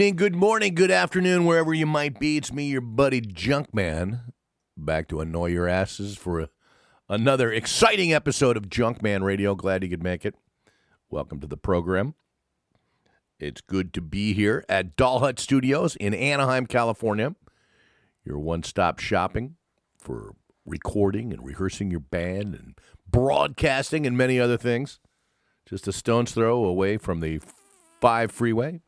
Good evening, good morning, good afternoon, wherever you might be. It's me, your buddy Junkman, back to annoy your asses for a, another exciting episode of Junkman Radio. Glad you could make it. Welcome to the program. It's good to be here at Doll Hut Studios in Anaheim, California. Your one stop shopping for recording and rehearsing your band and broadcasting and many other things. Just a stone's throw away from the 5 freeway,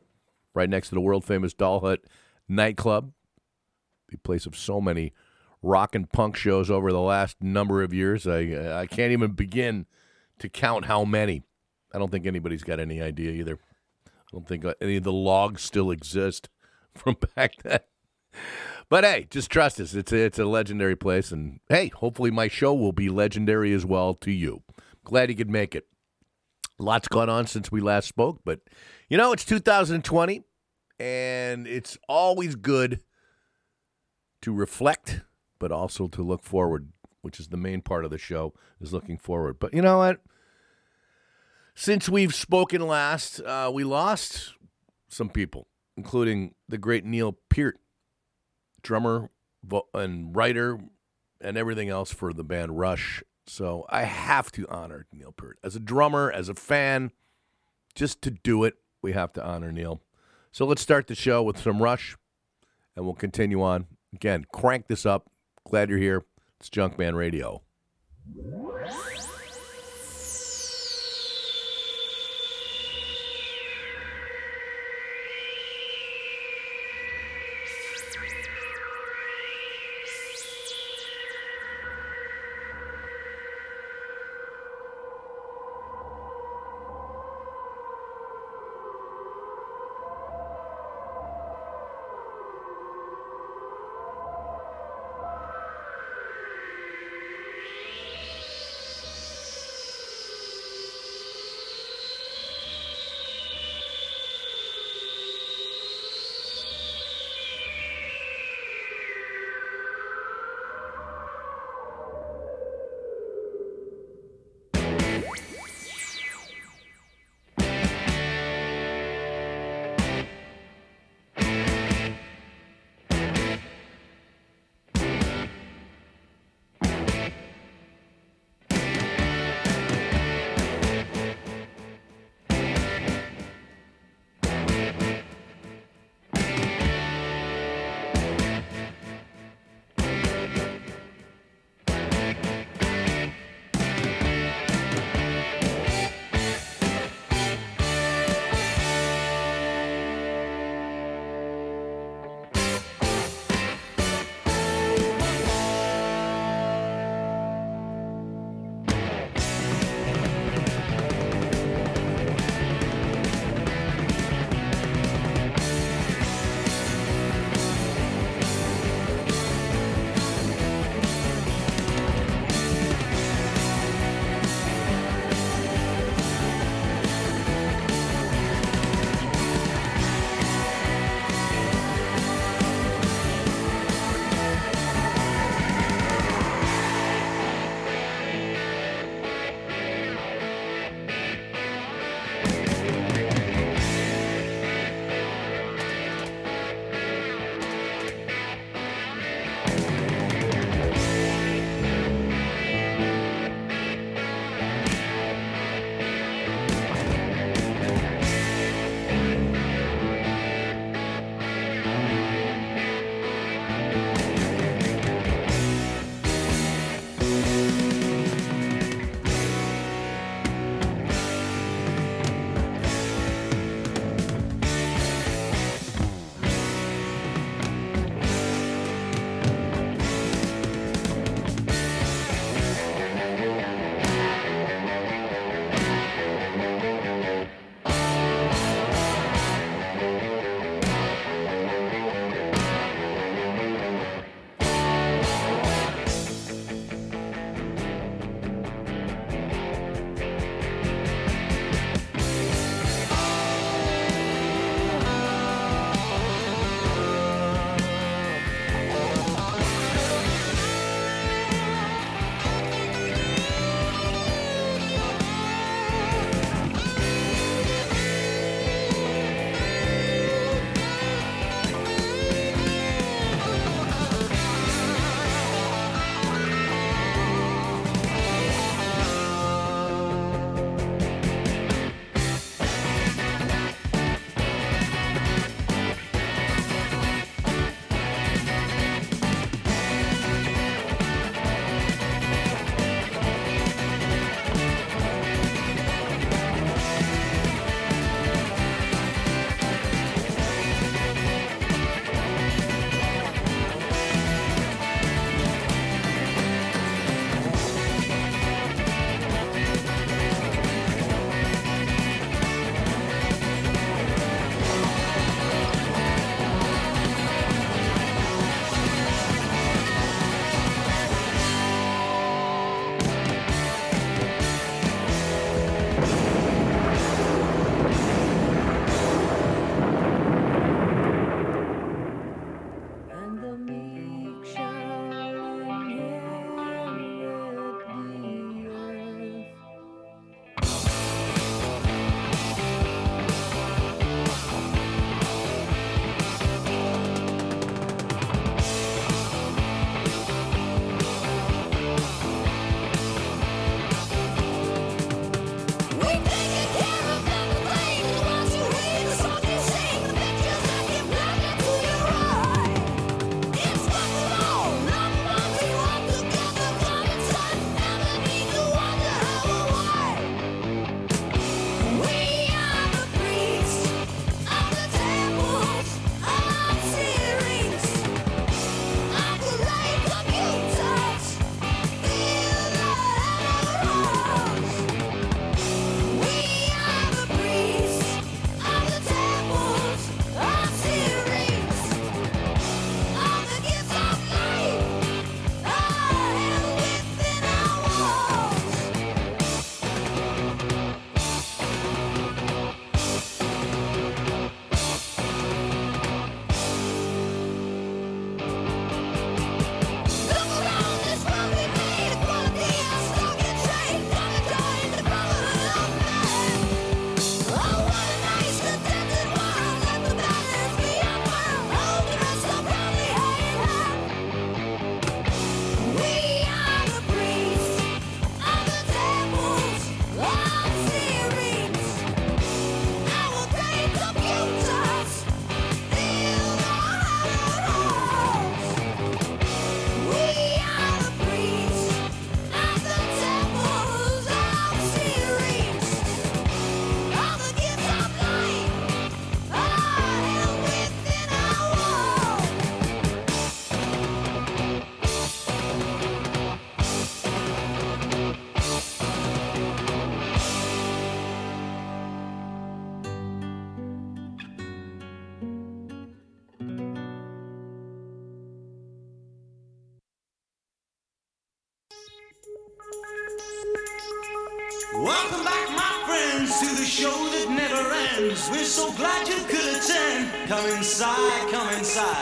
right next to the world famous Doll Hut nightclub, the place of so many rock and punk shows over the last number of years. I, uh, I can't even begin to count how many. I don't think anybody's got any idea either. I don't think uh, any of the logs still exist from back then. But hey, just trust us. It's a, it's a legendary place. And hey, hopefully my show will be legendary as well to you. Glad you could make it. Lots gone on since we last spoke, but you know, it's 2020, and it's always good to reflect, but also to look forward, which is the main part of the show, is looking forward. But you know what? Since we've spoken last, uh, we lost some people, including the great Neil Peart, drummer and writer and everything else for the band Rush. So I have to honor Neil Peart. As a drummer, as a fan, just to do it, we have to honor Neil. So let's start the show with some Rush, and we'll continue on. Again, crank this up. Glad you're here. It's Junkman Radio. So glad you could attend. Come inside, come inside.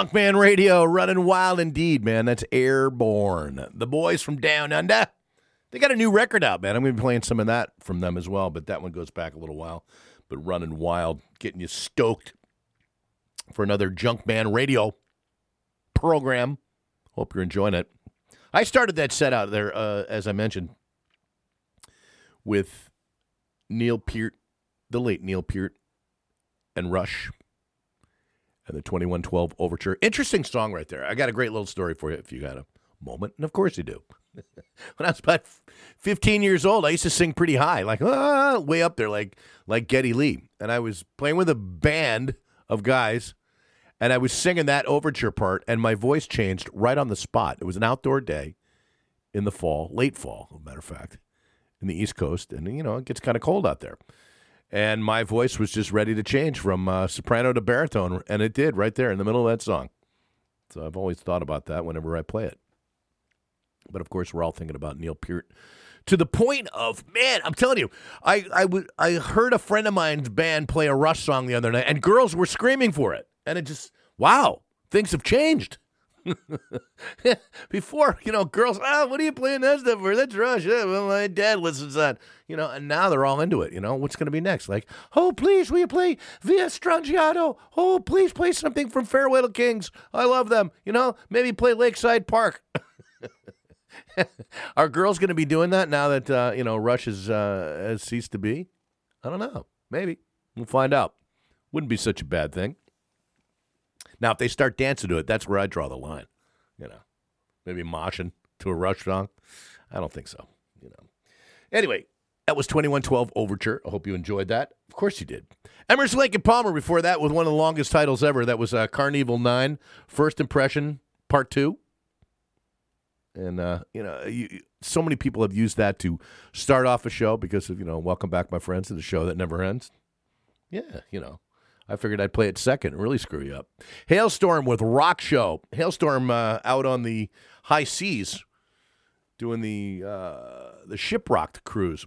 Junkman Radio running wild indeed, man. That's Airbourne. The boys from Down Under. They got a new record out, man. I'm going to be playing some of that from them as well, but that one goes back a little while. But running wild, getting you stoked for another Junkman Radio program. Hope you're enjoying it. I started that set out there, uh, as I mentioned, with Neil Peart, the late Neil Peart, and Rush, and the 2112 Overture. Interesting song right there. I got a great little story for you if you got a moment, and of course you do. when I was about 15 years old, I used to sing pretty high, like ah, way up there, like like Geddy Lee, and I was playing with a band of guys and I was singing that overture part, and my voice changed right on the spot. It was an outdoor day in the fall, late fall, matter of fact, in the East Coast, and you know it gets kind of cold out there. And my voice was just ready to change from uh, soprano to baritone, and it did right there in the middle of that song. So I've always thought about that whenever I play it. But of course, we're all thinking about Neil Peart to the point of man, I'm telling you, I I would I heard a friend of mine's band play a Rush song the other night, and girls were screaming for it, and it just wow, things have changed. Before, you know, girls, ah, what are you playing that stuff for? That's Rush. Yeah, well, my dad listens to that. You know, and now they're all into it. You know, what's going to be next? Like, oh, please, will you play Via Strangiato? Oh, please play something from Farewell to Kings. I love them. You know, maybe play Lakeside Park. Are girls going to be doing that now that uh, you know Rush has, uh, has ceased to be? I don't know. Maybe we'll find out. Wouldn't be such a bad thing. Now, if they start dancing to it, that's where I draw the line. You know, maybe moshing to a Rush song. I don't think so. You know. Anyway, that was 2112 Overture. I hope you enjoyed that. Of course you did. Emerson Lake and Palmer before that with one of the longest titles ever. That was uh, Karn Evil 9, First Impression, Part 2. And, uh, you know, you, so many people have used that to start off a show because of, you know, welcome back, my friends, to the show that never ends. Yeah, you know. I figured I'd play it second and really screw you up. Halestorm with Rock Show. Halestorm uh, out on the high seas doing the uh, the Shiprocked cruise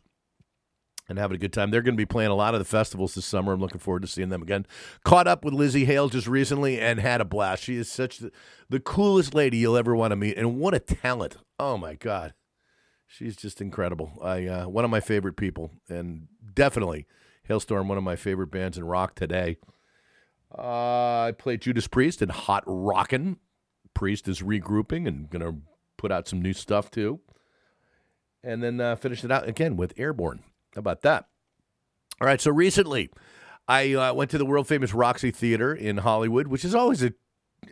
and having a good time. They're going to be playing a lot of the festivals this summer. I'm looking forward to seeing them again. Caught up with Lizzie Hale just recently and had a blast. She is such the, the coolest lady you'll ever want to meet, and what a talent! Oh my god, she's just incredible. I uh, one of my favorite people, and definitely Halestorm, one of my favorite bands in rock today. Uh, I played Judas Priest and Hot Rockin'. Priest is regrouping and going to put out some new stuff too. And then uh, finished it out again with Airbourne. How about that? All right, so recently I uh, went to the world famous Roxy Theater in Hollywood, which is always a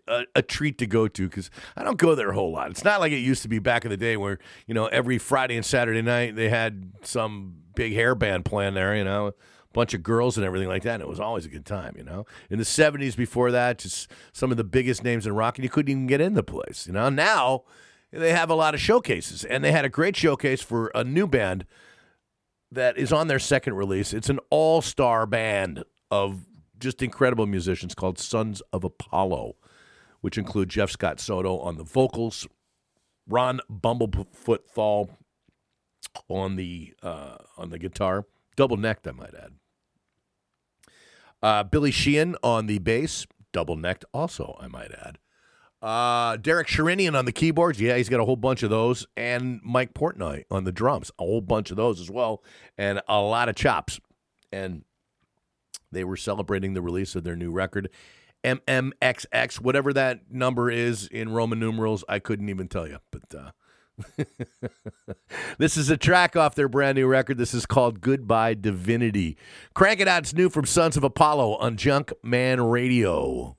a, a, treat to go to because I don't go there a whole lot. It's not like it used to be back in the day where, you know, every Friday and Saturday night they had some big hair band playing there, you know bunch of girls and everything like that. And it was always a good time, you know. In the '70s, before that, just some of the biggest names in rock, and you couldn't even get in the place, you know. Now they have a lot of showcases, and they had a great showcase for a new band that is on their second release. It's an all-star band of just incredible musicians called Sons of Apollo, which include Jeff Scott Soto on the vocals, Ron Bumblefoot Thal on the uh, on the guitar, double necked, I might add. Uh, Billy Sheehan on the bass, double necked, also, I might add. Uh, Derek Sherinian on the keyboards. Yeah, he's got a whole bunch of those. And Mike Portnoy on the drums. A whole bunch of those as well. And a lot of chops. And they were celebrating the release of their new record, MMXX, whatever that number is in Roman numerals. I couldn't even tell you. But uh, this is a track off their brand new record. This is called Goodbye Divinity. Crank it out. It's new from Sons of Apollo on Junk Man Radio.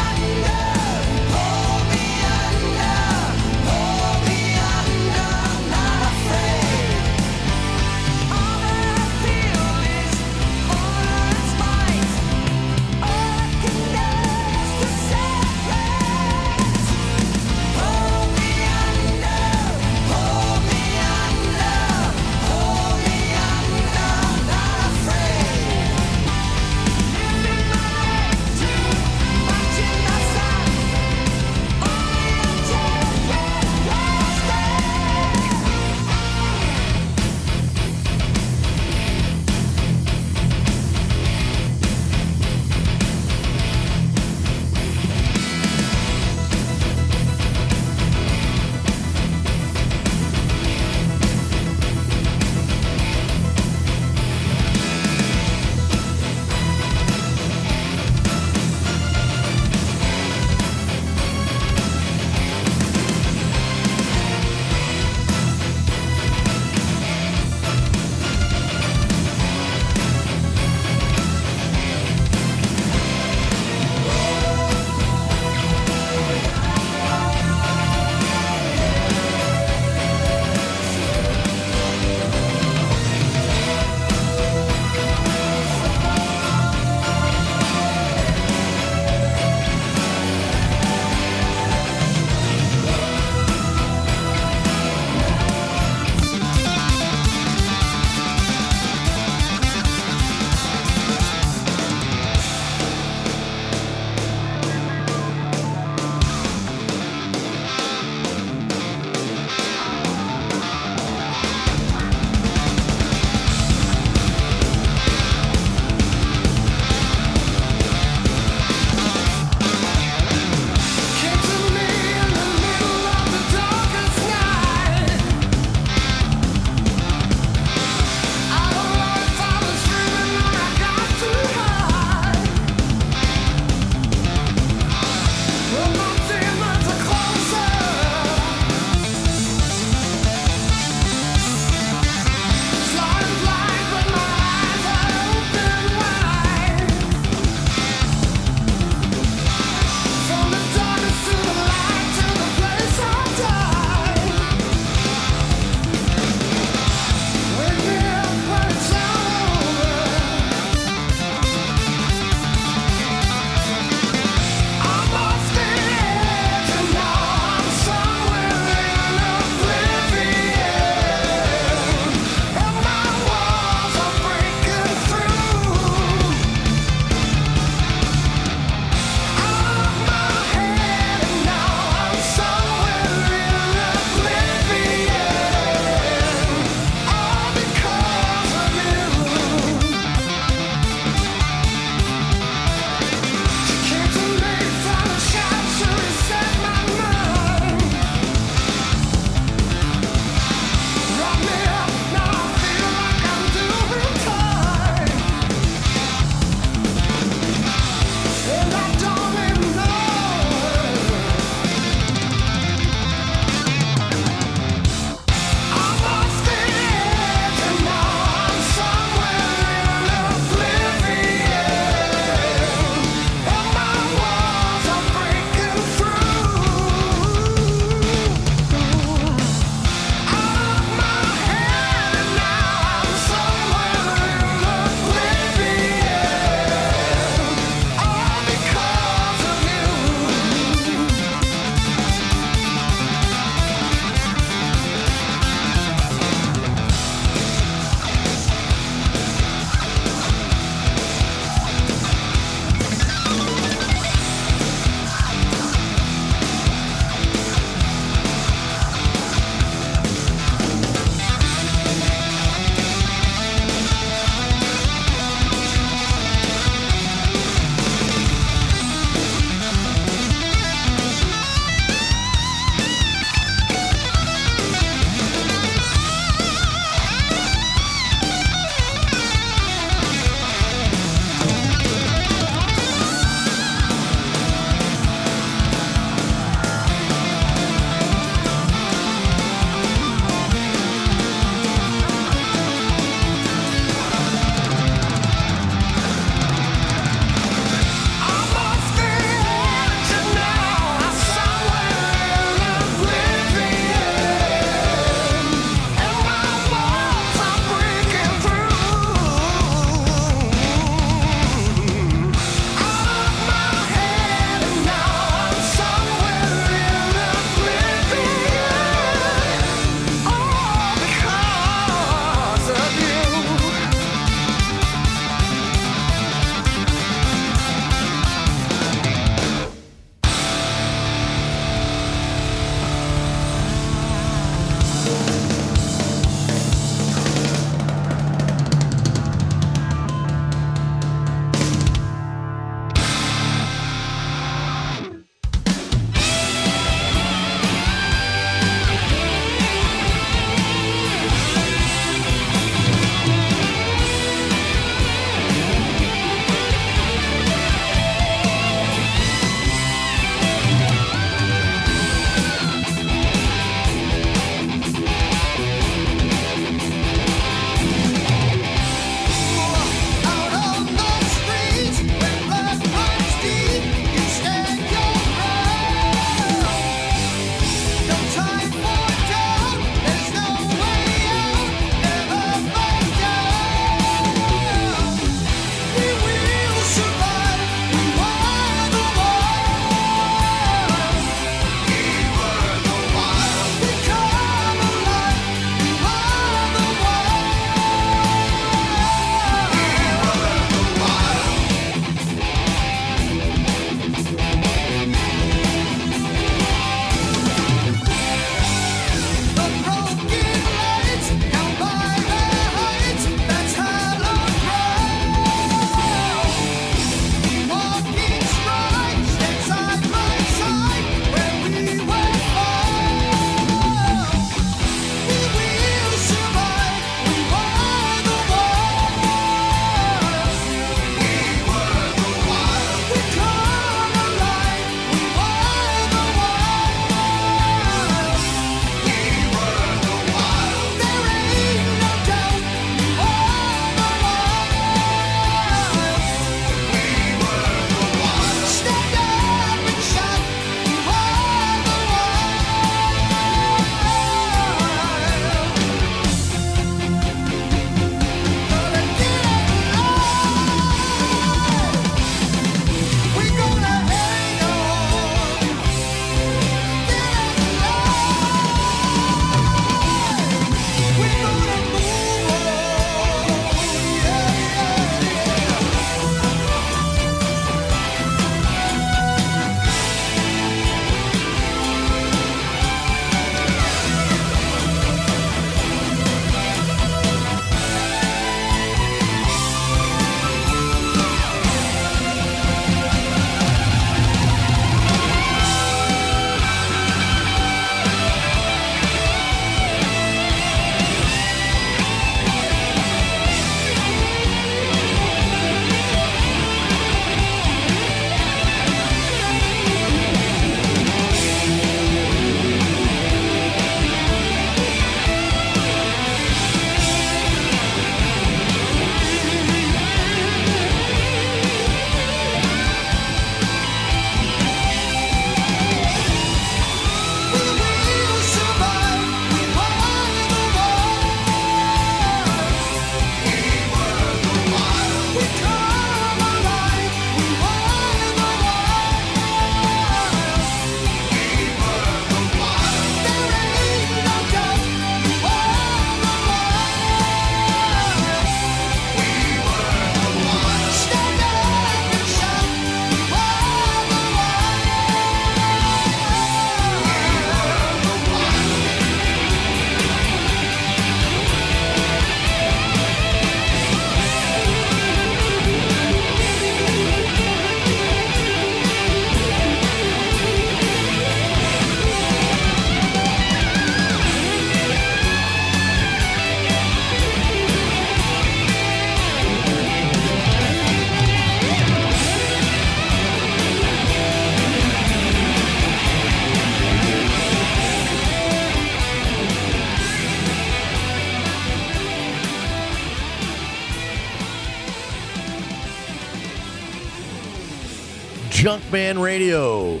Junkman Radio.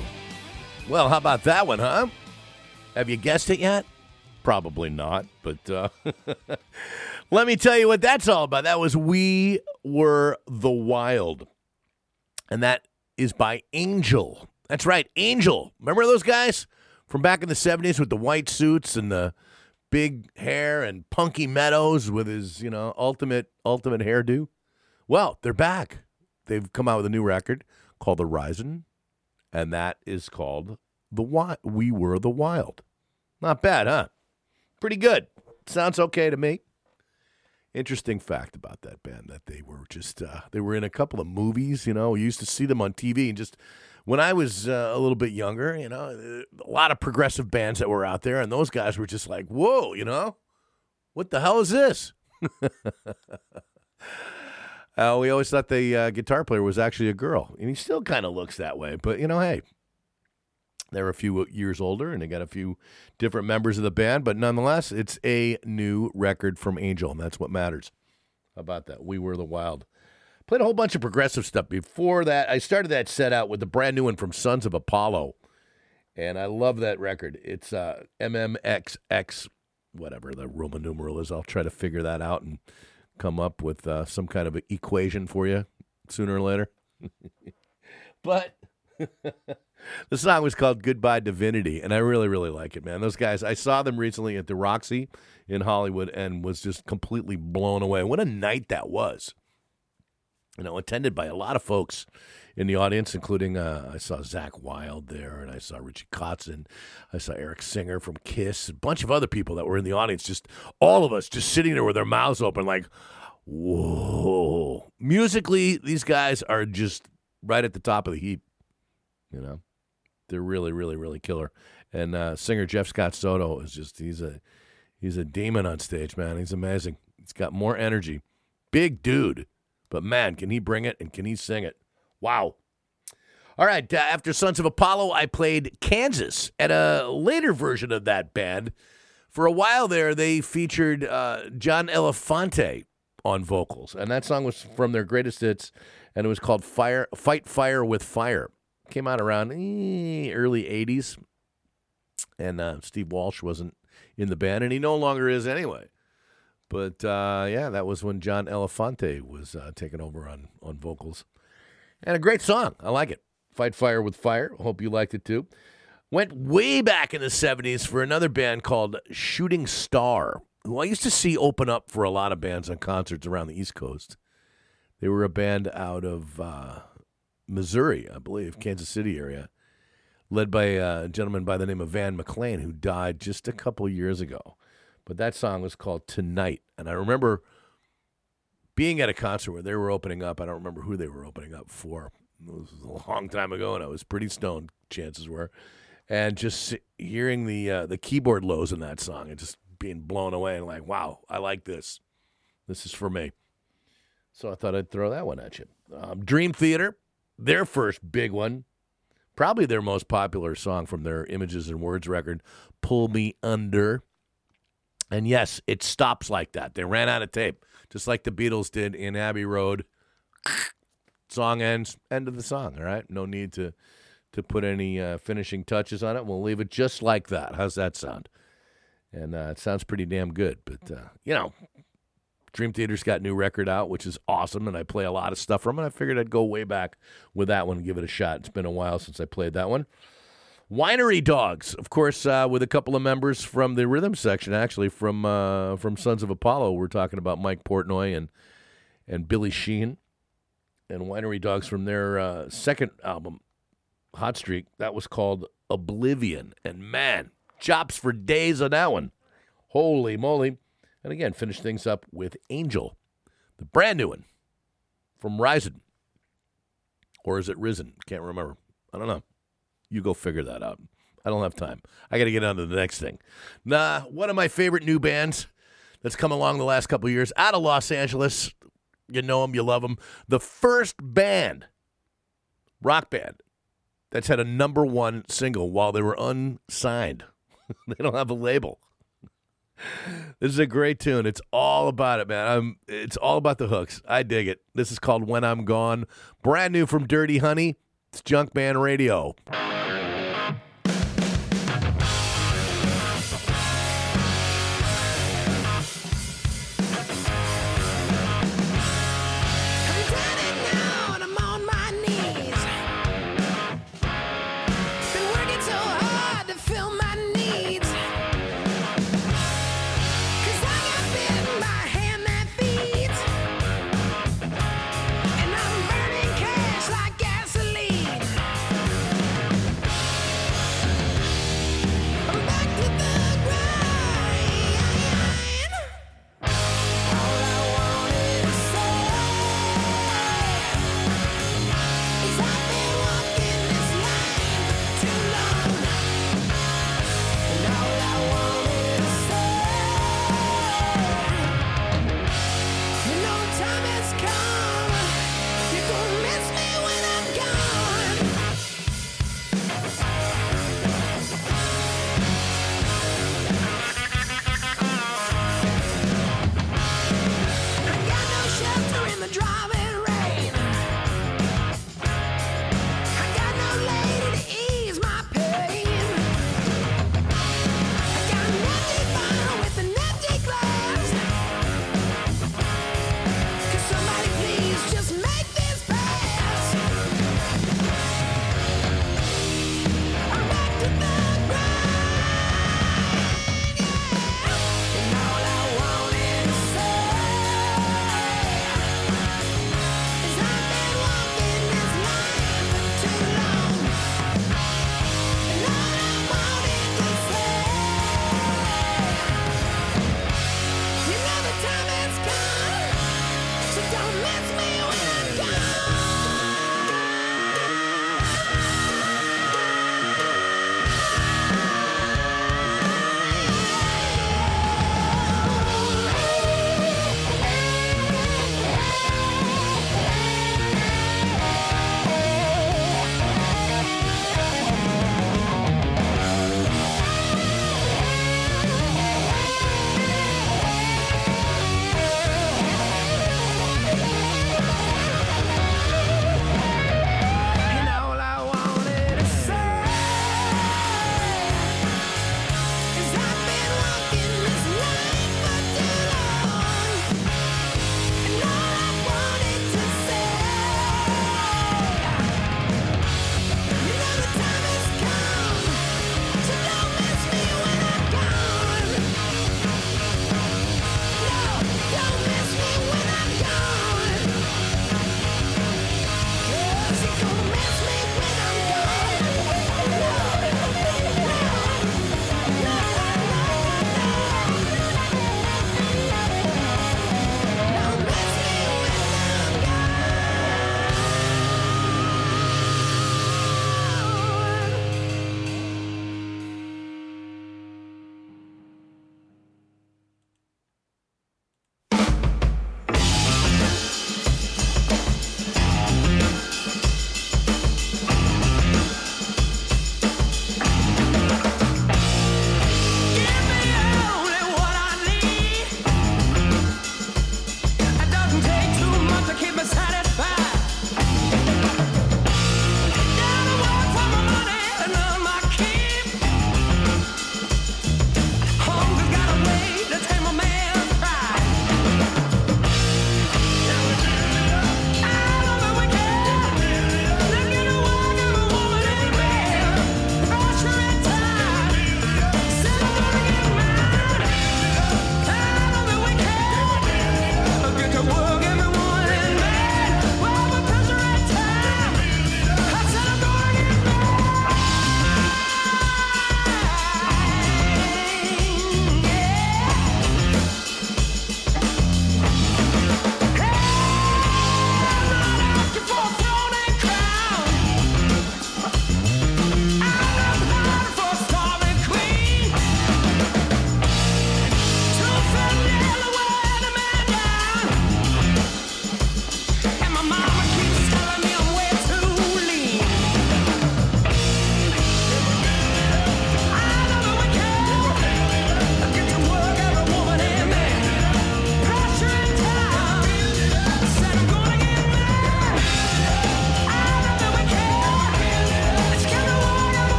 Well, how about that one, huh? Have you guessed it yet? Probably not, but uh, let me tell you what that's all about. That was We Were the Wild. And that is by Angel. That's right, Angel. Remember those guys from back in the 70s with the white suits and the big hair and Punky Meadows with his, you know, ultimate ultimate hairdo? Well, they're back. They've come out with a new record called The Rising, and that is called The Wild. We Were the Wild. Not bad, huh? Pretty good. Sounds okay to me. Interesting fact about that band that they were just uh, they were in a couple of movies. You know, we used to see them on TV, and just when I was uh, a little bit younger, you know, a lot of progressive bands that were out there, and those guys were just like, "Whoa," you know, what the hell is this? Uh, we always thought the uh, guitar player was actually a girl, and he still kind of looks that way. But you know, hey, they're a few years older, and they got a few different members of the band. But nonetheless, it's a new record from Angel, and that's what matters. How about that? We were the Wild. Played a whole bunch of progressive stuff before that. I started that set out with the brand new one from Sons of Apollo, and I love that record. It's uh, MMXX, whatever the Roman numeral is. I'll try to figure that out and come up with uh, some kind of an equation for you sooner or later. but the song was called Goodbye Divinity, and I really, really like it, man. Those guys, I saw them recently at the Roxy in Hollywood and was just completely blown away. What a night that was. You know, attended by a lot of folks in the audience, including uh, I saw Zakk Wylde there, and I saw Richie Kotzen, I saw Eric Singer from Kiss, a bunch of other people that were in the audience. Just all of us just sitting there with our mouths open, like, whoa. Musically, these guys are just right at the top of the heap. You know, they're really, really, really killer. And uh, singer Jeff Scott Soto is just he's a he's a demon on stage, man. He's amazing. He's got more energy. Big dude. But man, can he bring it and can he sing it? Wow. All right. Uh, after Sons of Apollo, I played Kansas at a later version of that band. For a while there, they featured uh, John Elefante on vocals, and that song was from their greatest hits, and it was called "Fire Fight Fire with Fire." Came out around eh, early '80s, and uh, Steve Walsh wasn't in the band, and he no longer is anyway. But uh, yeah, that was when John Elefante was uh, taking over on on vocals, and a great song. I like it. Fight Fire with Fire. Hope you liked it too. Went way back in the '70s for another band called Shooting Star, who I used to see open up for a lot of bands on concerts around the East Coast. They were a band out of uh, Missouri, I believe, Kansas City area, led by a gentleman by the name of Van McLain, who died just a couple years ago. But that song was called Tonight. And I remember being at a concert where they were opening up. I don't remember who they were opening up for. It was a long time ago, and I was pretty stoned, chances were. And just hearing the uh, the keyboard lows in that song and just being blown away and like, wow, I like this. This is for me. So I thought I'd throw that one at you. Um, Dream Theater, their first big one, probably their most popular song from their Images and Words record, Pull Me Under. And yes, it stops like that. They ran out of tape, just like the Beatles did in Abbey Road. song ends, end of the song. All right, no need to to put any uh, finishing touches on it. We'll leave it just like that. How's that sound? And uh, it sounds pretty damn good. But uh, you know, Dream Theater's got new record out, which is awesome, and I play a lot of stuff from it. I figured I'd go way back with that one and give it a shot. It's been a while since I played that one. Winery Dogs, of course, uh, with a couple of members from the rhythm section, actually from uh, from Sons of Apollo. We're talking about Mike Portnoy and and Billy Sheehan, and Winery Dogs from their uh, second album, Hot Streak. That was called Oblivion, and man, chops for days on that one. Holy moly! And again, finish things up with Angel, the brand new one from Risen, or is it Risen? Can't remember. I don't know. You go figure that out. I don't have time. I got to get on to the next thing. Nah, one of my favorite new bands that's come along the last couple years out of Los Angeles. You know them, you love them. The first band, rock band, that's had a number one single while they were unsigned. they don't have a label. This is a great tune. It's all about it, man. I'm, it's all about the hooks. I dig it. This is called When I'm Gone. Brand new from Dirty Honey. It's Junkman Radio.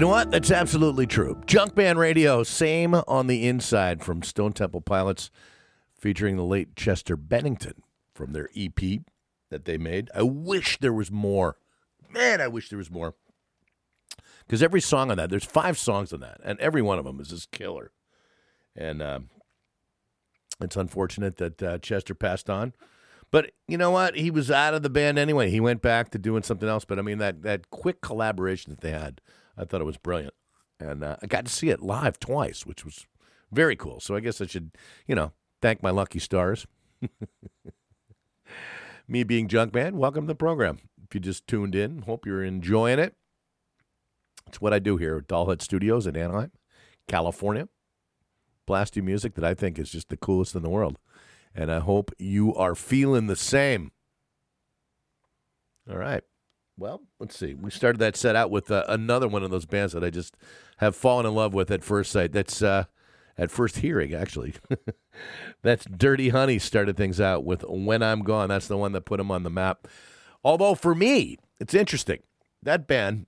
You know what? That's absolutely true. Junkman Radio, same on the inside from Stone Temple Pilots, featuring the late Chester Bennington from their EP that they made. I wish there was more. Man, I wish there was more. Because every song on that, there's five songs on that, and every one of them is just killer. And um, it's unfortunate that uh, Chester passed on. But you know what? He was out of the band anyway. He went back to doing something else. But I mean, that, that quick collaboration that they had, I thought it was brilliant. And uh, I got to see it live twice, which was very cool. So I guess I should, you know, thank my lucky stars. Me being Junkman, welcome to the program. If you just tuned in, hope you're enjoying it. It's what I do here at Dollhead Studios in Anaheim, California. Blast you music that I think is just the coolest in the world. And I hope you are feeling the same. All right. Well, let's see. We started that set out with uh, another one of those bands that I just have fallen in love with at first sight. That's uh, at first hearing, actually. That's Dirty Honey started things out with When I'm Gone. That's the one that put them on the map. Although for me, it's interesting. That band,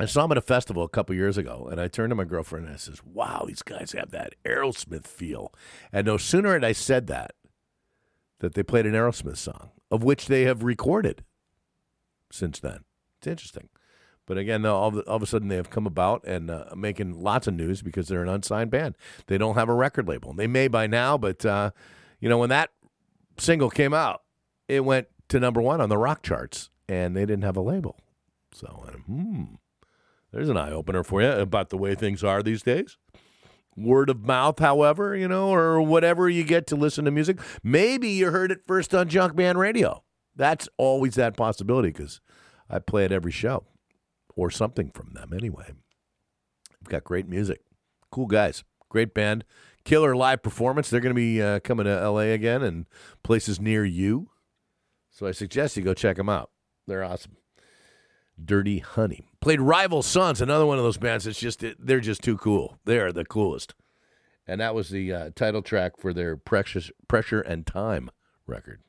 I saw them at a festival a couple years ago, and I turned to my girlfriend and I says, "Wow, these guys have that Aerosmith feel." And no sooner had I said that, that they played an Aerosmith song, of which they have recorded since then. It's interesting. But again, all of, all of a sudden they have come about and uh, making lots of news because they're an unsigned band. They don't have a record label. They may by now, but uh, you know when that single came out, it went to number one on the rock charts, and they didn't have a label. So, uh, hmm, there's an eye opener for you about the way things are these days. Word of mouth, however, you know, or whatever you get to listen to music. Maybe you heard it first on Junkman Radio. That's always that possibility because I play at every show or something from them anyway. We've got great music, cool guys, great band, killer live performance. They're going to be uh, coming to LA again and places near you. So I suggest you go check them out. They're awesome. Dirty Honey played Rival Sons, another one of those bands that's just they're just too cool. They are the coolest, and that was the uh, title track for their Precious Pressure and Time record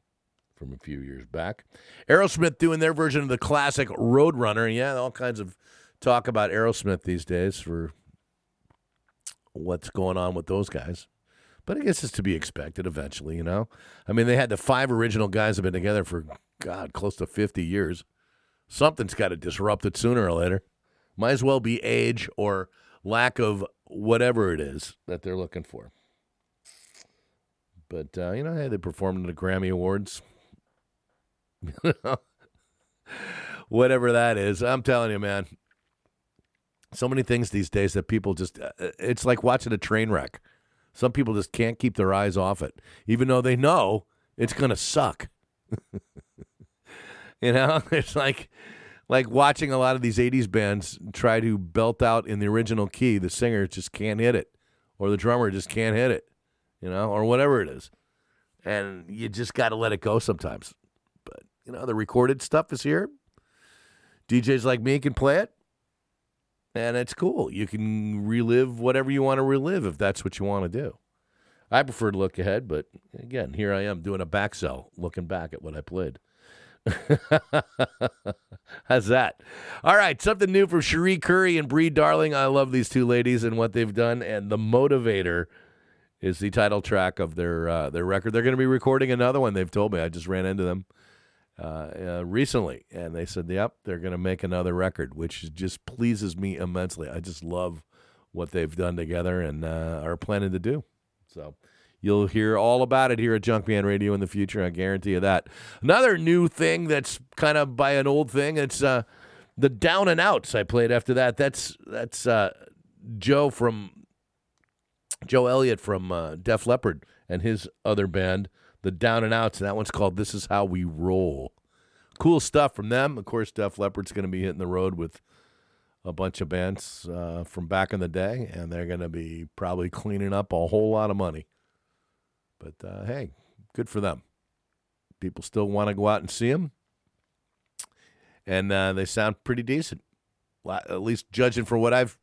from a few years back. Aerosmith doing their version of the classic Roadrunner. Yeah, all kinds of talk about Aerosmith these days for what's going on with those guys. But I guess it's to be expected eventually, you know? I mean, they had the five original guys have been together for, God, close to 50 years. Something's got to disrupt it sooner or later. Might as well be age or lack of whatever it is that they're looking for. But, uh, you know, hey, they performed at the Grammy Awards. whatever that is. I'm telling you, man. So many things these days that people just, uh, it's like watching a train wreck. Some people just can't keep their eyes off it, even though they know it's going to suck. you know, it's like, like watching a lot of these 80s bands try to belt out in the original key. The singer just can't hit it, or the drummer just can't hit it, you know, or whatever it is. And you just got to let it go sometimes. You know, the recorded stuff is here. DJs like me can play it. And it's cool. You can relive whatever you want to relive if that's what you want to do. I prefer to look ahead, but again, here I am doing a back sell, looking back at what I played. How's that? All right, something new from Cherie Currie and Brie Darling. I love these two ladies and what they've done. And the Motivator is the title track of their uh, their record. They're going to be recording another one. They've told me. I just ran into them uh, uh, recently, and they said, "Yep, they're going to make another record," which just pleases me immensely. I just love what they've done together and uh, are planning to do. So you'll hear all about it here at Junk Junkman Radio in the future. I guarantee you that. Another new thing that's kind of by an old thing. It's uh, the Down and Outs. I played after that. That's that's uh, Joe from Joe Elliott from uh, Def Leppard and his other band, the Down and Outs, and that one's called "This Is How We Roll." Cool stuff from them. Of course, Def Leppard's going to be hitting the road with a bunch of bands uh, from back in the day, and they're going to be probably cleaning up a whole lot of money. But uh, hey, good for them. People still want to go out and see them, and uh, they sound pretty decent. At least judging from what I've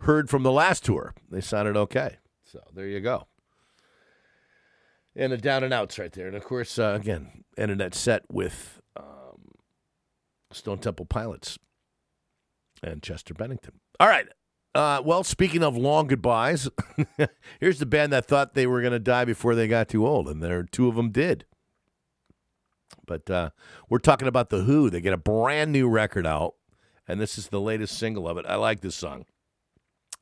heard from the last tour, they sounded okay. So there you go and the down and outs right there. And of course, uh, again, ended that set with um, Stone Temple Pilots and Chester Bennington. All right. Uh, well, speaking of long goodbyes, here's the band that thought they were going to die before they got too old, and there two of them did. But uh, we're talking about the Who. They get a brand new record out, and this is the latest single of it. I like this song.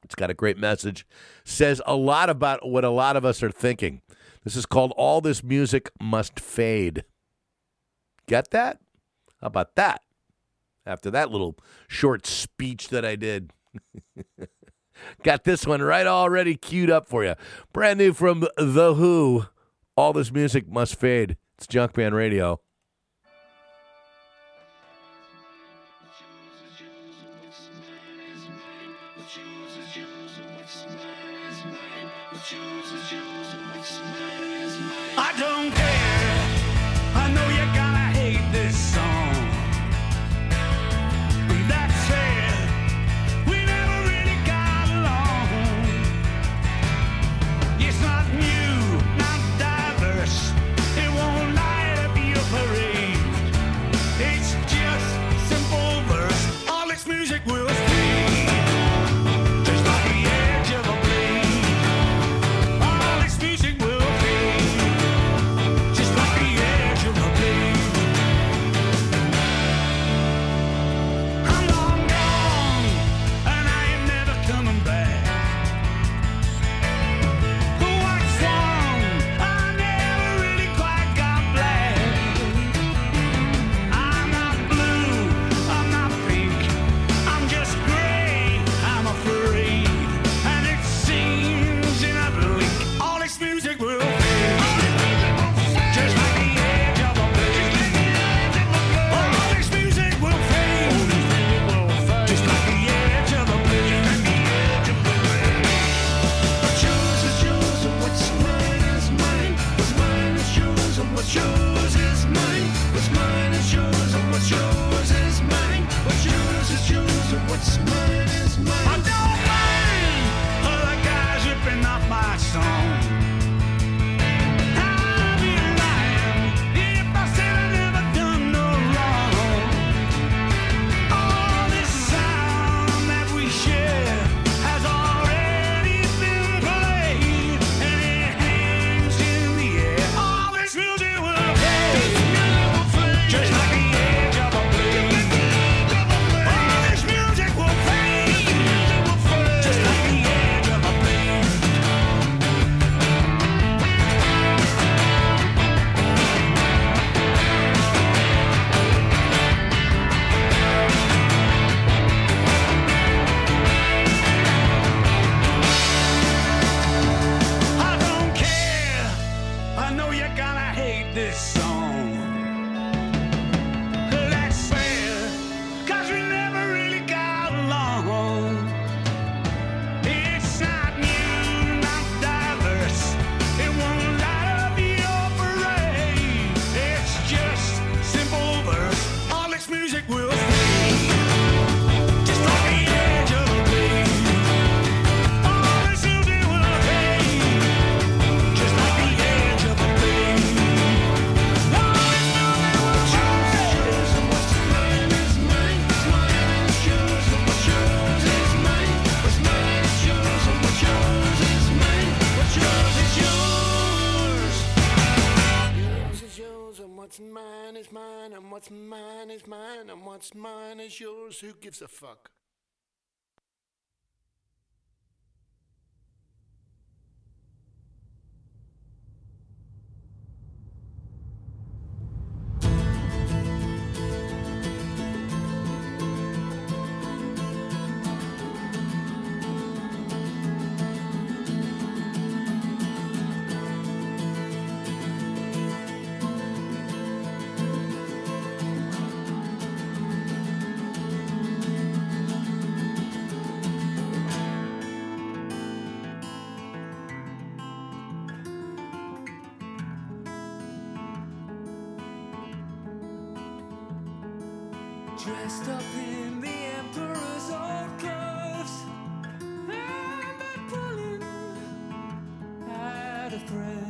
It's got a great message. Says a lot about what a lot of us are thinking. This is called All This Music Must Fade. Get that? How about that? After that little short speech that I did. Got this one right already queued up for you. Brand new from The Who. All this music must fade. It's Junkman Radio. what's who gives a fuck? Friend.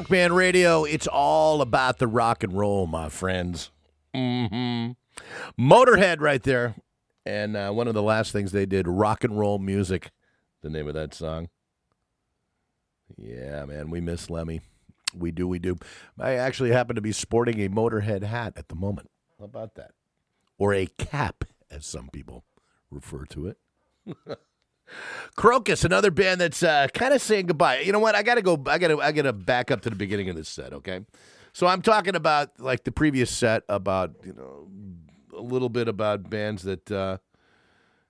Junkman Radio. It's all about the rock and roll, my friends. hmm Motorhead right there. And uh, one of the last things they did, rock and roll music, the name of that song. Yeah, man, we miss Lemmy. We do, we do. I actually happen to be sporting a Motorhead hat at the moment. How about that? Or a cap, as some people refer to it. Krokus, another band that's uh, kind of saying goodbye. You know what? I gotta go. I gotta. I gotta back up to the beginning of this set. Okay, so I'm talking about like the previous set about you know a little bit about bands that uh,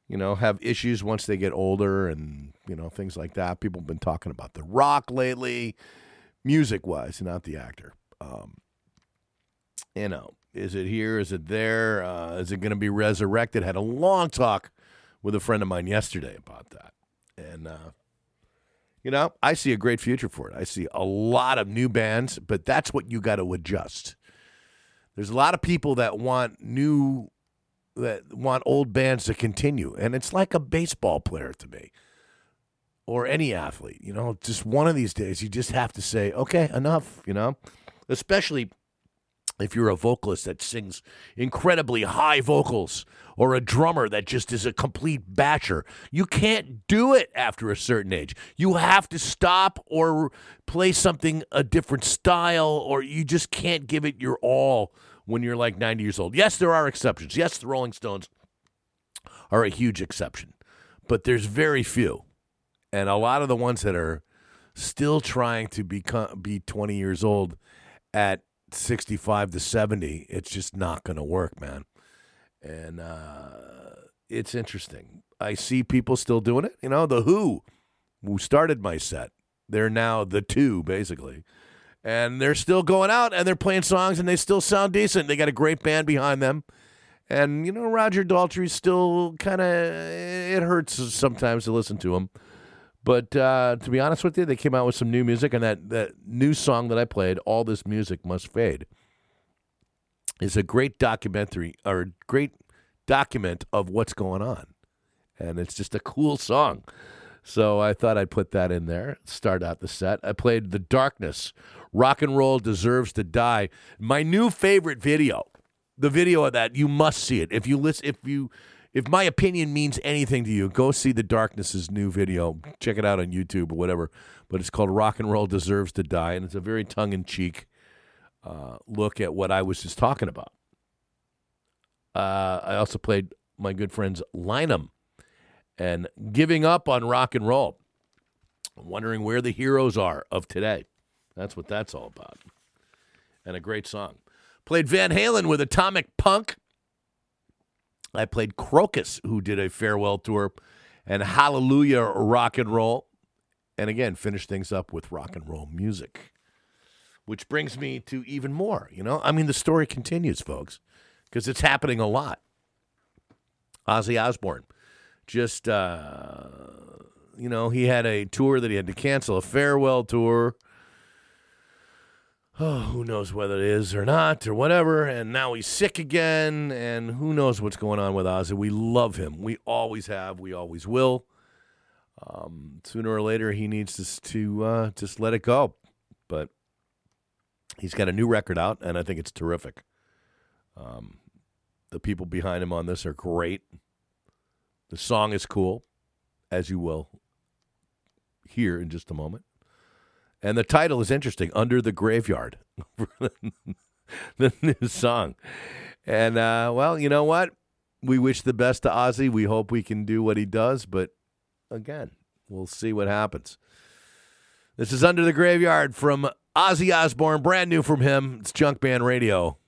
you know have issues once they get older and you know things like that. People have been talking about the Rock lately, music wise, not the actor. Um, you know, is it here? Is it there? Uh, is it going to be resurrected? Had a long talk with a friend of mine yesterday about that. And, uh, you know, I see a great future for it. I see a lot of new bands, but that's what you got to adjust. There's a lot of people that want new, that want old bands to continue. And it's like a baseball player to me or any athlete. You know, just one of these days, you just have to say, okay, enough, you know, especially if you're a vocalist that sings incredibly high vocals or a drummer that just is a complete batcher, you can't do it after a certain age. You have to stop or play something a different style, or you just can't give it your all when you're like 90 years old. Yes, there are exceptions. Yes, the Rolling Stones are a huge exception, but there's very few. And a lot of the ones that are still trying to become be 20 years old at 65 to 70, it's just not going to work, man. And uh, it's interesting. I see people still doing it. You know, The Who, who started my set, they're now the two, basically. And they're still going out and they're playing songs and they still sound decent. They got a great band behind them. And, you know, Roger Daltrey's still kind of, it hurts sometimes to listen to him. But uh, to be honest with you, they came out with some new music, and that, that new song that I played, All This Music Must Fade, is a great documentary or great document of what's going on. And it's just a cool song. So I thought I'd put that in there, start out the set. I played The Darkness, Rock and Roll Deserves to Die. My new favorite video, the video of that, you must see it. If you listen, if you if my opinion means anything to you, go see the Darkness's new video. Check it out on YouTube or whatever. But it's called "Rock and Roll Deserves to Die," and it's a very tongue-in-cheek uh, look at what I was just talking about. Uh, I also played my good friends Lynam and giving up on rock and roll, wondering where the heroes are of today. That's what that's all about. And a great song. Played Van Halen with Atomic Punk. I played Krokus, who did a farewell tour, and Hallelujah Rock and Roll. And again, finished things up with rock and roll music. Which brings me to even more, you know? I mean, the story continues, folks, because it's happening a lot. Ozzy Osbourne just, uh, you know, he had a tour that he had to cancel, a farewell tour. Oh, who knows whether it is or not or whatever. And now he's sick again, and who knows what's going on with Ozzy. We love him. We always have. We always will. Um, sooner or later, he needs to, to uh, just let it go. But he's got a new record out, and I think it's terrific. Um, the people behind him on this are great. The song is cool, as you will hear in just a moment. And the title is interesting Under the Graveyard, the new song. And, uh, well, you know what? We wish the best to Ozzy. We hope we can do what he does, but again, we'll see what happens. This is Under the Graveyard from Ozzy Osbourne, brand new from him. It's Junkman Radio.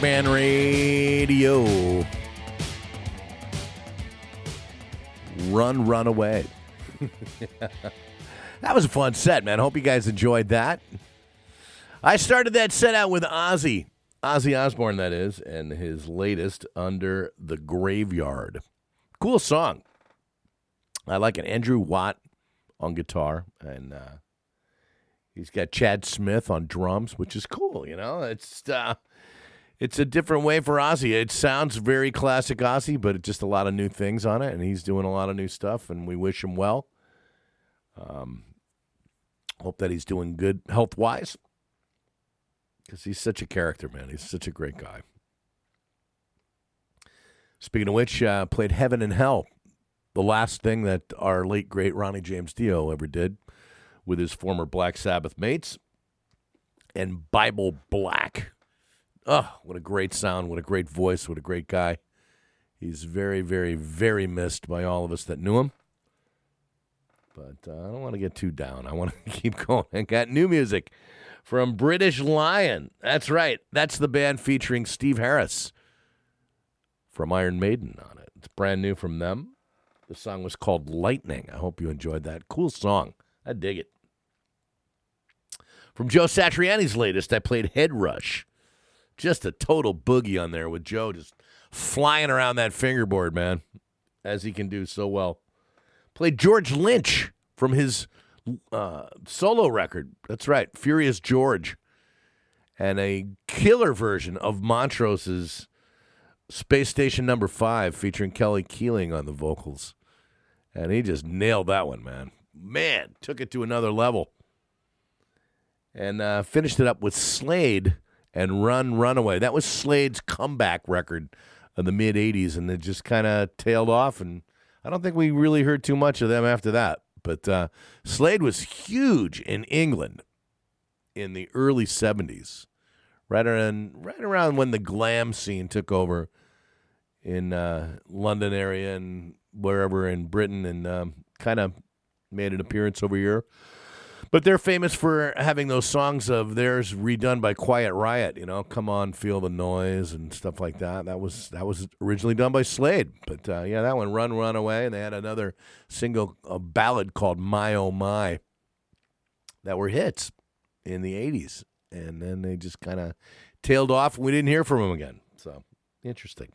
Junkman Radio. Run, run away. that was a fun set, man. Hope you guys enjoyed that. I started that set out with Ozzy, Ozzy Osbourne, that is, and his latest, Under the Graveyard. Cool song. I like it. Andrew Watt on guitar, and uh, he's got Chad Smith on drums, which is cool. You know, it's uh, it's a different way for Ozzy. It sounds very classic Ozzy, but it's just a lot of new things on it, and he's doing a lot of new stuff, and we wish him well. Um, hope that he's doing good health wise, because he's such a character, man. He's such a great guy. Speaking of which, uh, played Heaven and Hell, the last thing that our late great Ronnie James Dio ever did with his former Black Sabbath mates, and Bible Black. Oh, what a great sound. What a great voice. What a great guy. He's very, very, very missed by all of us that knew him. But uh, I don't want to get too down. I want to keep going. I got new music from British Lion. That's right. That's the band featuring Steve Harris from Iron Maiden on it. It's brand new from them. The song was called Lightning. I hope you enjoyed that. Cool song. I dig it. From Joe Satriani's latest, I played Headrush just a total boogie on there with Joe just flying around that fingerboard, man, as he can do so well. Played George Lynch from his uh, solo record. That's right, Furious George, and a killer version of Montrose's Space Station Number Five, featuring Kelly Keeling on the vocals, and he just nailed that one, man. Man, took it to another level, and uh, finished it up with Slade and Run Runaway. That was Slade's comeback record of the mid 80s, and it just kind of tailed off. And I don't think we really heard too much of them after that. But uh, Slade was huge in England in the early 70s, right around, right around when the glam scene took over in uh, London area and wherever in Britain, and um, kind of made an appearance over here. But they're famous for having those songs of theirs redone by Quiet Riot. You know, "Come On, Feel the Noise" and stuff like that. That was that was originally done by Slade. But uh, yeah, that one, "Run, Run Away," and they had another single, a ballad called "My Oh My," that were hits in the '80s, and then they just kind of tailed off. We didn't hear from them again. So interesting.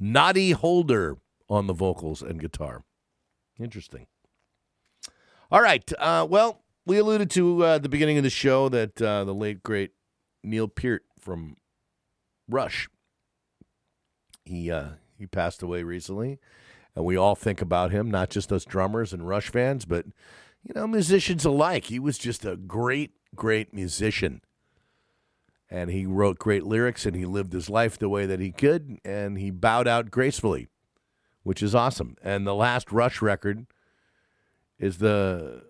Noddy Holder on the vocals and guitar. Interesting. All right. Uh, well, we alluded to uh, at the beginning of the show that uh, the late great Neil Peart from Rush he uh, he passed away recently, and we all think about him, not just us drummers and Rush fans, but you know musicians alike. He was just a great, great musician, and he wrote great lyrics, and he lived his life the way that he could, and he bowed out gracefully, which is awesome. And the last Rush record is the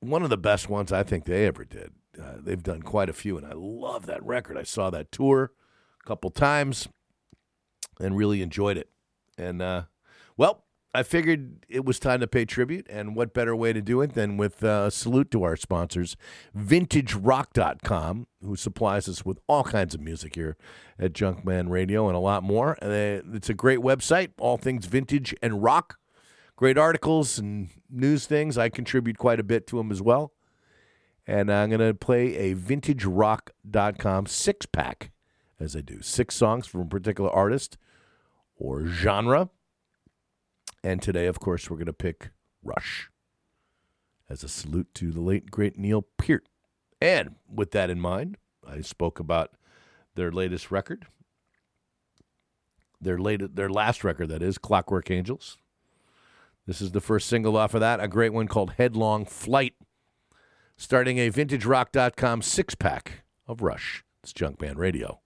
one of the best ones I think they ever did. Uh, they've done quite a few, and I love that record. I saw that tour a couple times and really enjoyed it. And, uh, well, I figured it was time to pay tribute, and what better way to do it than with uh, a salute to our sponsors, VintageRock.com, who supplies us with all kinds of music here at Junkman Radio and a lot more. Uh, it's a great website, all things vintage and rock great articles and news things. I contribute quite a bit to them as well. And I'm going to play a vintagerock.com six pack as I do. Six songs from a particular artist or genre. And today, of course, we're going to pick Rush as a salute to the late, great Neil Peart. And with that in mind, I spoke about their latest record. Their latest, their last record, that is, Clockwork Angels. This is the first single off of that, a great one called Headlong Flight, starting a vintagerock.com six pack of Rush. It's Junkman Radio.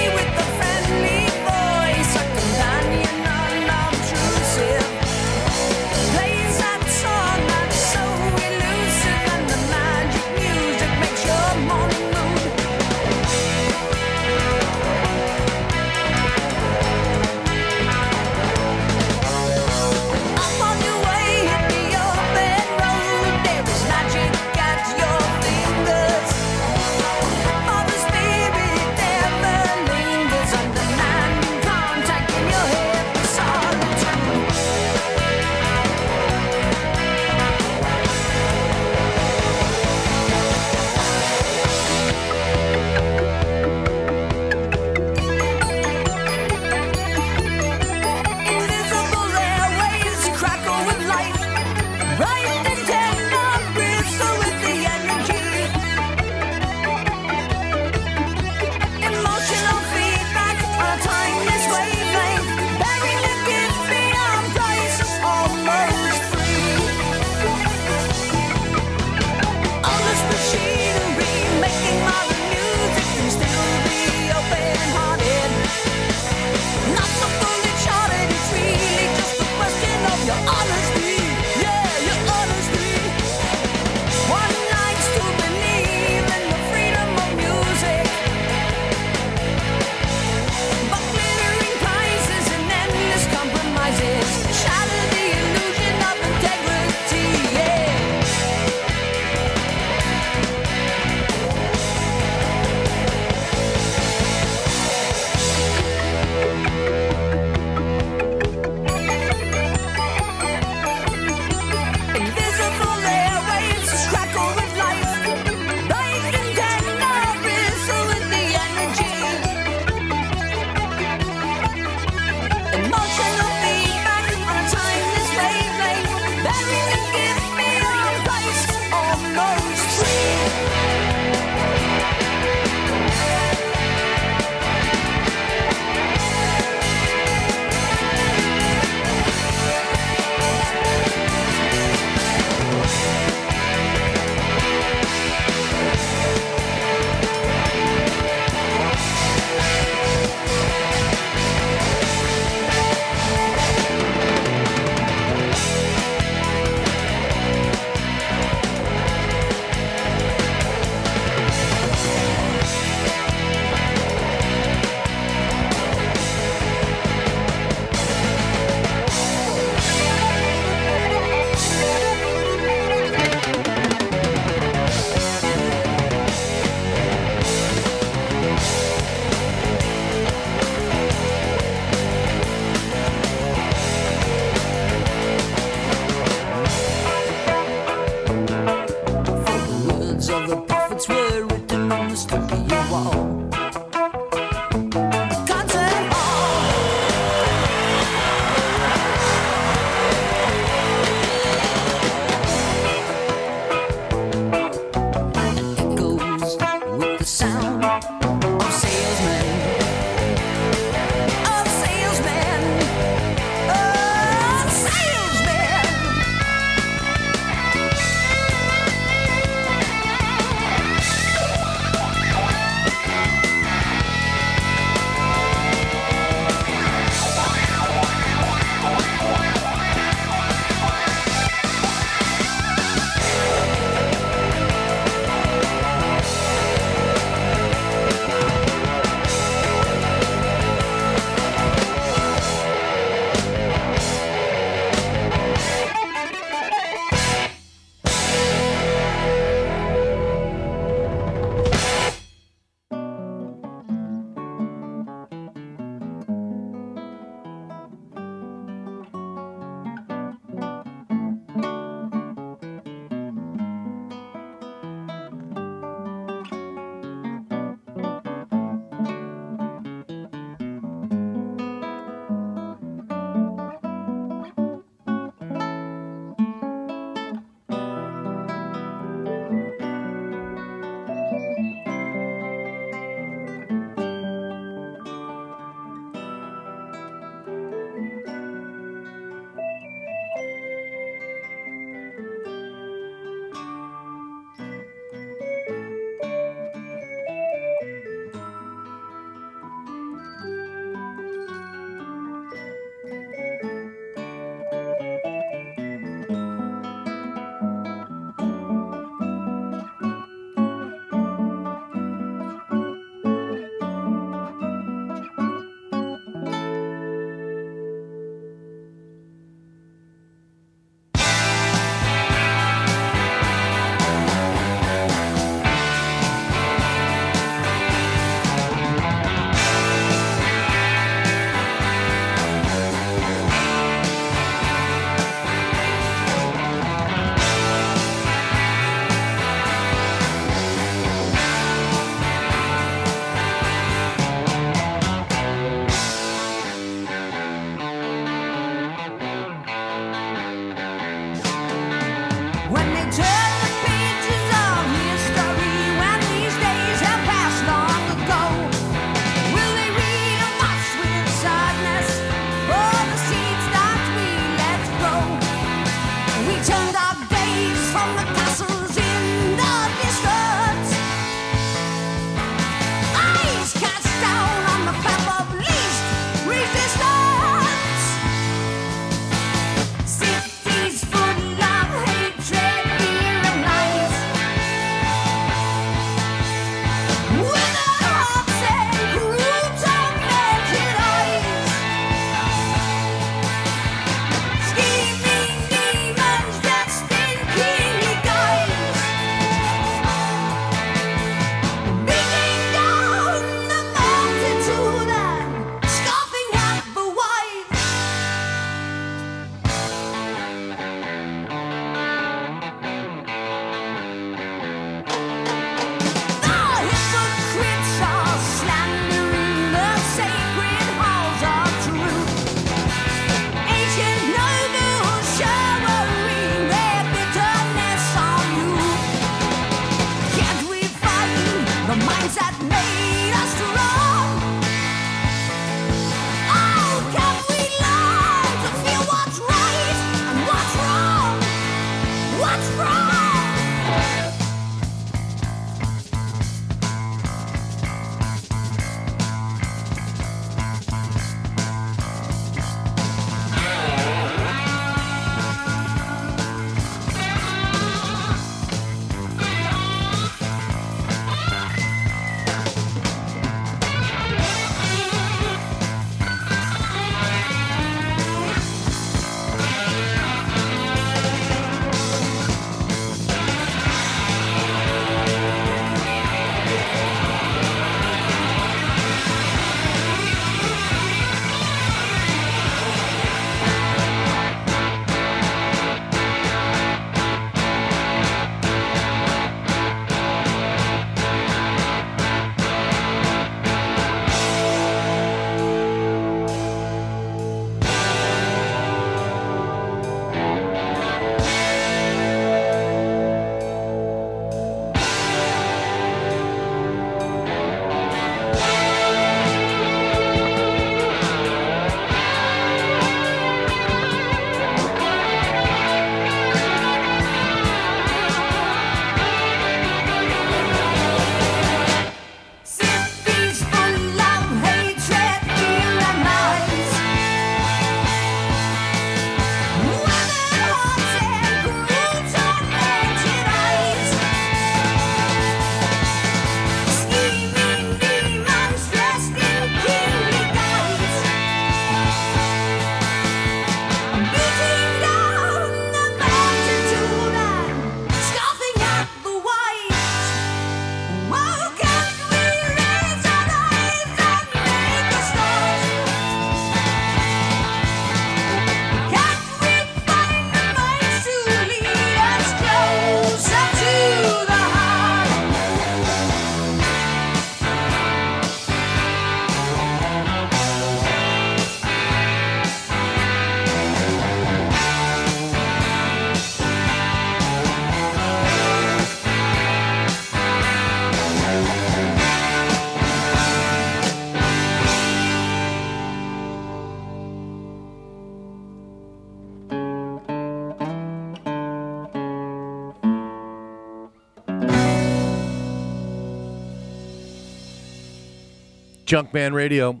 Junkman Radio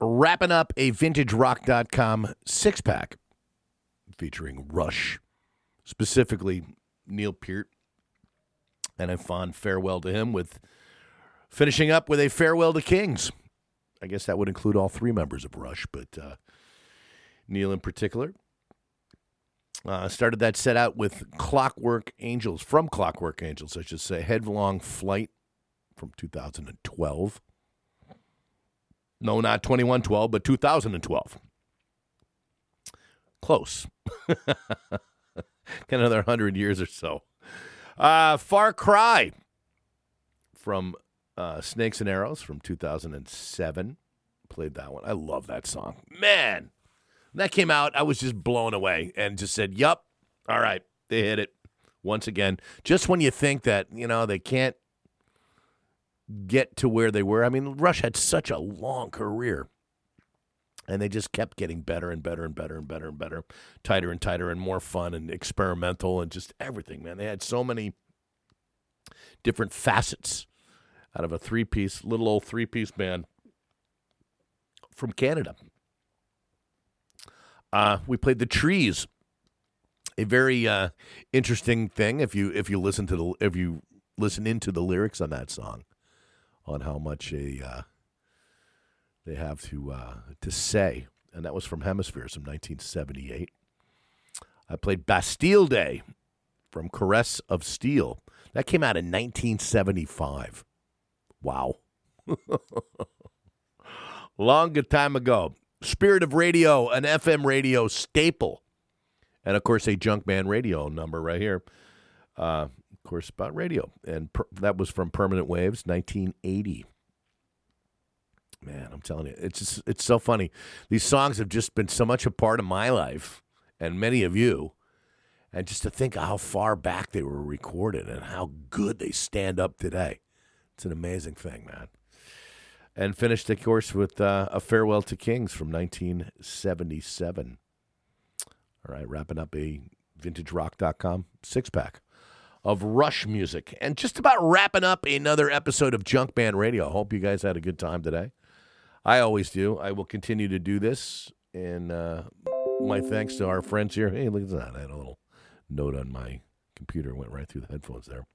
wrapping up a vintagerock.com six pack featuring Rush, specifically Neil Peart, and a fond farewell to him with finishing up with a farewell to Kings. I guess that would include all three members of Rush, but uh, Neil in particular. Uh, started that set out with Clockwork Angels, from Clockwork Angels, I should say, Headlong Flight from 2012. No, not 2112, but 2012. Close. Another 100 years or so. Uh, Far Cry from uh, Snakes and Arrows from 2007. Played that one. I love that song. Man, when that came out, I was just blown away and just said, Yup, all right, they hit it once again. Just when you think that, you know, they can't get to where they were. I mean, Rush had such a long career. And they just kept getting better and better and better and better and better, tighter and tighter and more fun and experimental and just everything, man. They had so many different facets out of a three piece, little old three piece band from Canada. Uh, we played the trees. A very uh, interesting thing if you if you listen to the if you listen into the lyrics on that song, on how much a uh, they have to uh, to say, and that was from Hemispheres from 1978. I played Bastille Day from Caress of Steel. That came out in 1975. Wow. Long time ago. Spirit of Radio, an FM radio staple. And of course, a Junkman radio number right here. Uh, of course, about radio. And per- that was from Permanent Waves, 1980. Man, I'm telling you, it's just, it's so funny. These songs have just been so much a part of my life and many of you. And just to think how far back they were recorded and how good they stand up today. It's an amazing thing, man. And finished, of course, with uh, a farewell to Kings from 1977. All right, wrapping up a vintagerock.com six pack of Rush music. And just about wrapping up another episode of Junkman Radio. I Hope you guys had a good time today. I always do. I will continue to do this. And uh, my thanks to our friends here. Hey, look at that. I had a little note on my computer, went right through the headphones there.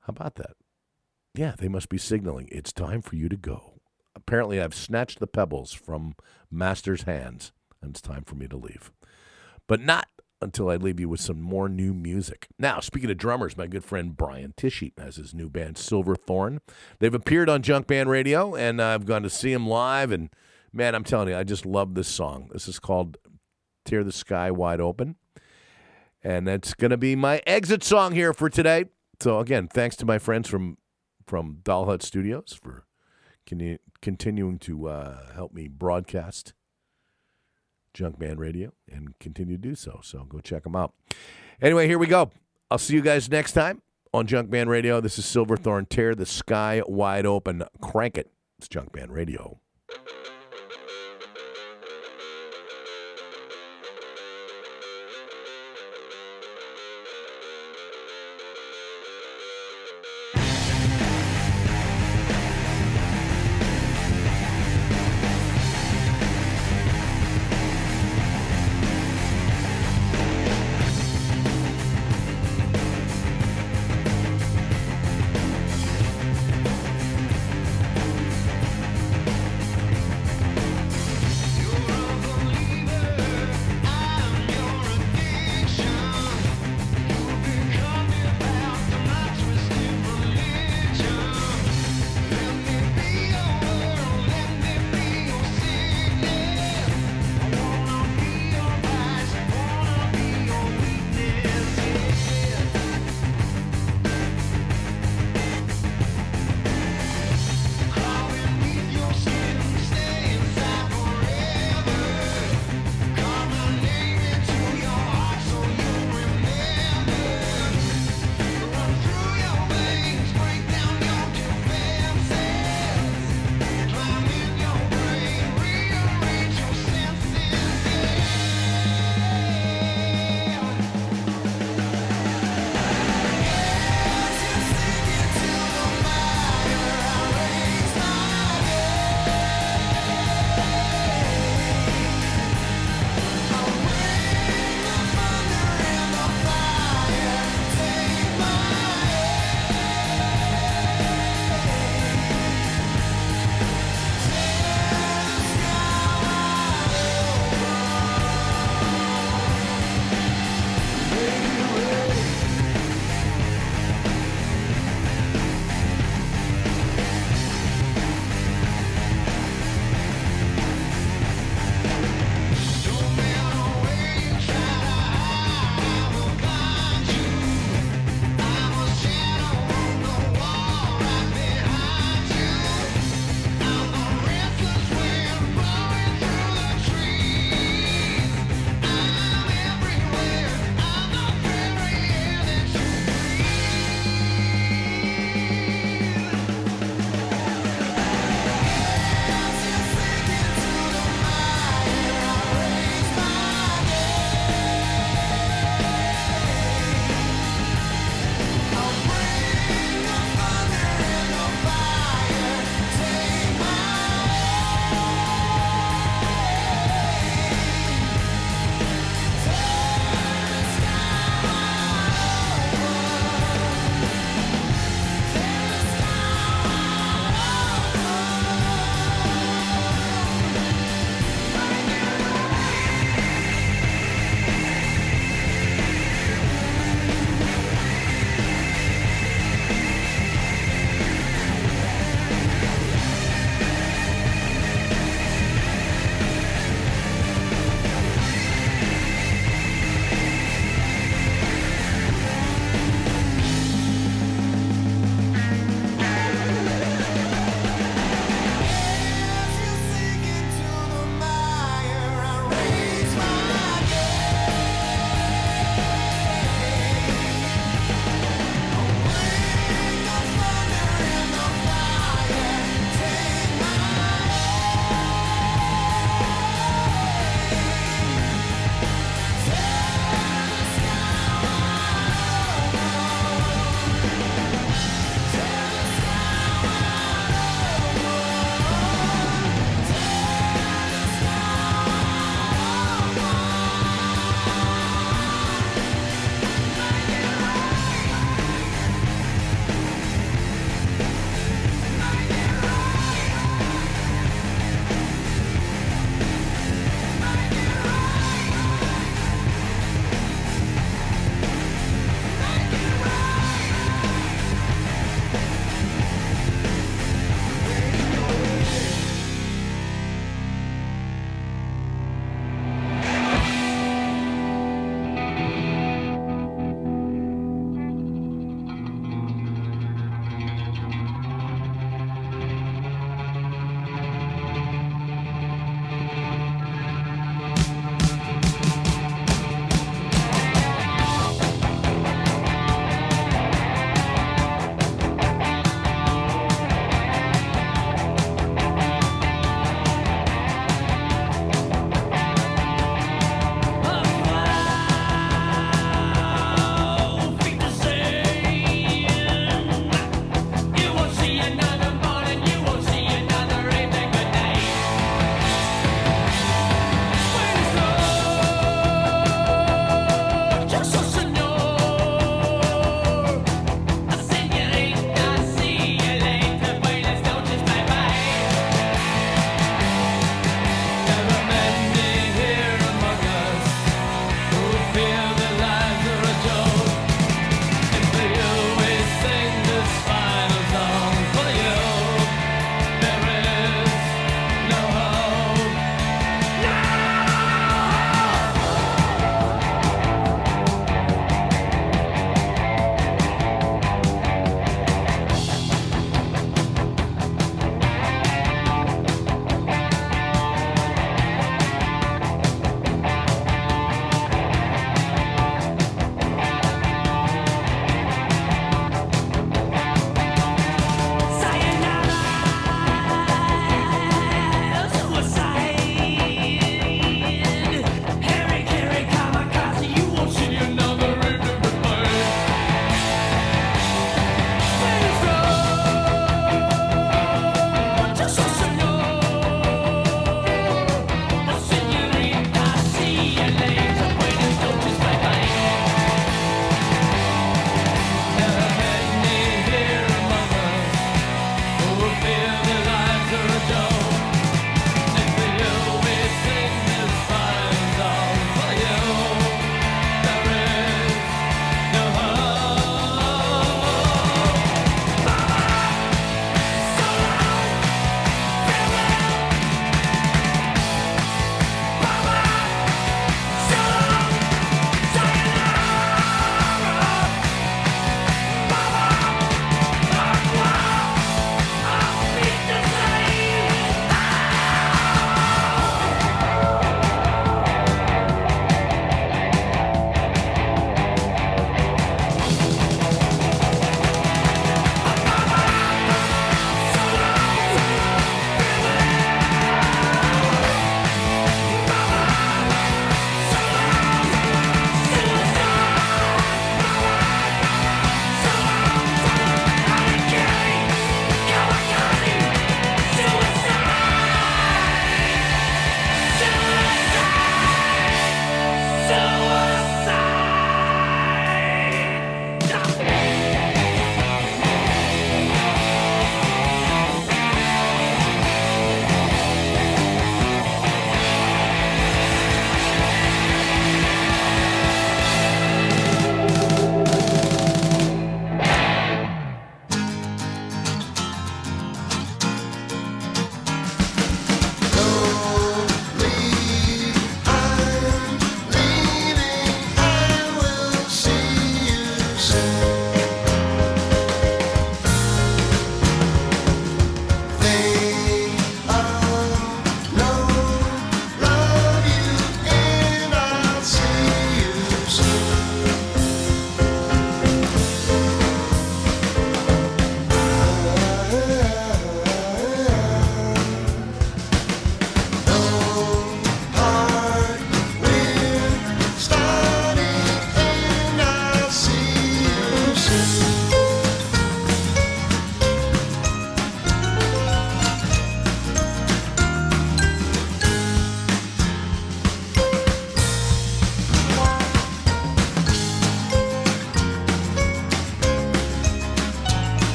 How about that? Yeah, they must be signaling. It's time for you to go. Apparently, I've snatched the pebbles from Master's hands, and it's time for me to leave. But not until I leave you with some more new music. Now, speaking of drummers, my good friend Brian Tichy has his new band Silverthorne. They've appeared on Junkman Radio, and I've gone to see them live. And man, I'm telling you, I just love this song. This is called "Tear the Sky Wide Open," and that's going to be my exit song here for today. So again, thanks to my friends from from Doll Hut Studios for con- continuing to uh, help me broadcast Junkman Radio and continue to do so. So go check them out. Anyway, here we go. I'll see you guys next time on Junkman Radio. This is Silverthorne. Tear the sky wide open. Crank it. It's Junkman Radio.